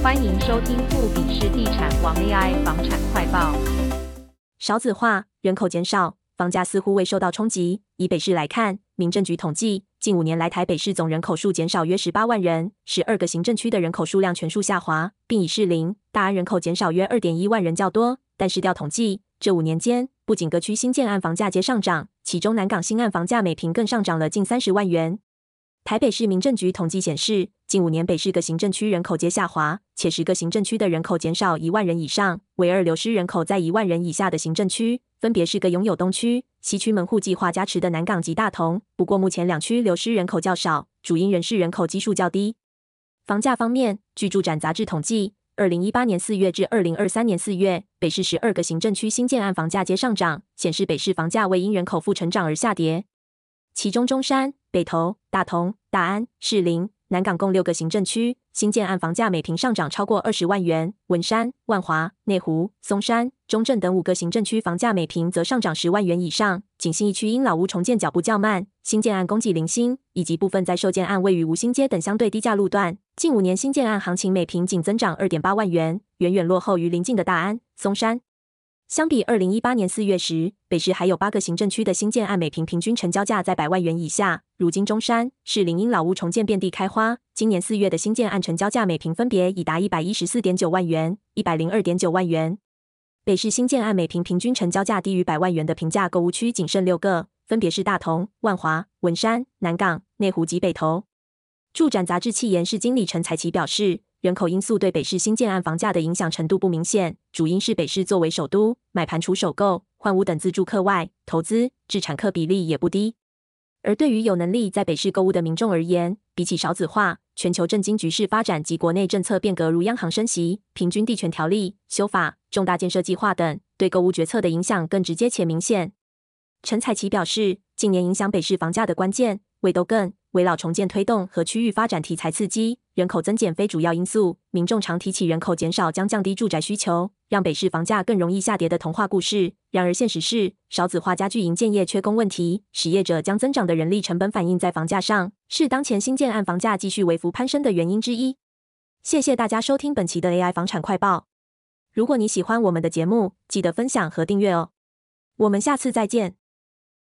欢迎收听富比士地产王 AI 房产快报。少子化，人口减少，房价似乎未受到冲击。以北市来看，民政局统计，近五年来台北市总人口数减少约十八万人，十二个行政区的人口数量全数下滑，并以士林、大安人口减少约二点一万人较多。但市调统计，这五年间，不仅各区新建案房价皆上涨，其中南港新案房价每坪更上涨了近三十万元。台北市民政局统计显示，近五年北市各行政区人口皆下滑，且十个行政区的人口减少一万人以上，唯二流失人口在一万人以下的行政区，分别是个拥有东区、西区门户计划加持的南港及大同。不过，目前两区流失人口较少，主因仍是人口基数较低。房价方面，据住展杂志统计，二零一八年四月至二零二三年四月，北市十二个行政区新建案房价皆上涨，显示北市房价未因人口负成长而下跌。其中，中山、北投、大同、大安、士林、南港共六个行政区新建案房价每坪上涨超过二十万元；文山、万华、内湖、松山、中正等五个行政区房价每坪则上涨十万元以上。仅新一区因老屋重建脚步较慢，新建案供给零星，以及部分在售建案位于吴兴街等相对低价路段，近五年新建案行情每坪仅增长二点八万元，远远落后于邻近的大安、松山。相比二零一八年四月时，北市还有八个行政区的新建案每平平均成交价在百万元以下。如今中山、市林荫老屋重建遍地开花，今年四月的新建案成交价每平分别已达一百一十四点九万元、一百零二点九万元。北市新建案每平平均成交价低于百万元的平价购物区仅剩六个，分别是大同、万华、文山、南港、内湖及北投。住展杂志气研室经理陈才奇表示。人口因素对北市新建案房价的影响程度不明显，主因是北市作为首都，买盘除首购、换屋等自住客外，投资置产客比例也不低。而对于有能力在北市购物的民众而言，比起少子化、全球政经局势发展及国内政策变革，如央行升息、平均地权条例修法、重大建设计划等，对购物决策的影响更直接且明显。陈彩琪表示，近年影响北市房价的关键，为都更危老重建推动和区域发展题材刺激。人口增减非主要因素，民众常提起人口减少将降低住宅需求，让北市房价更容易下跌的童话故事。然而现实是，少子化加剧营建业缺工问题，使业者将增长的人力成本反映在房价上，是当前新建案房价继续微幅攀升的原因之一。谢谢大家收听本期的 AI 房产快报。如果你喜欢我们的节目，记得分享和订阅哦。我们下次再见。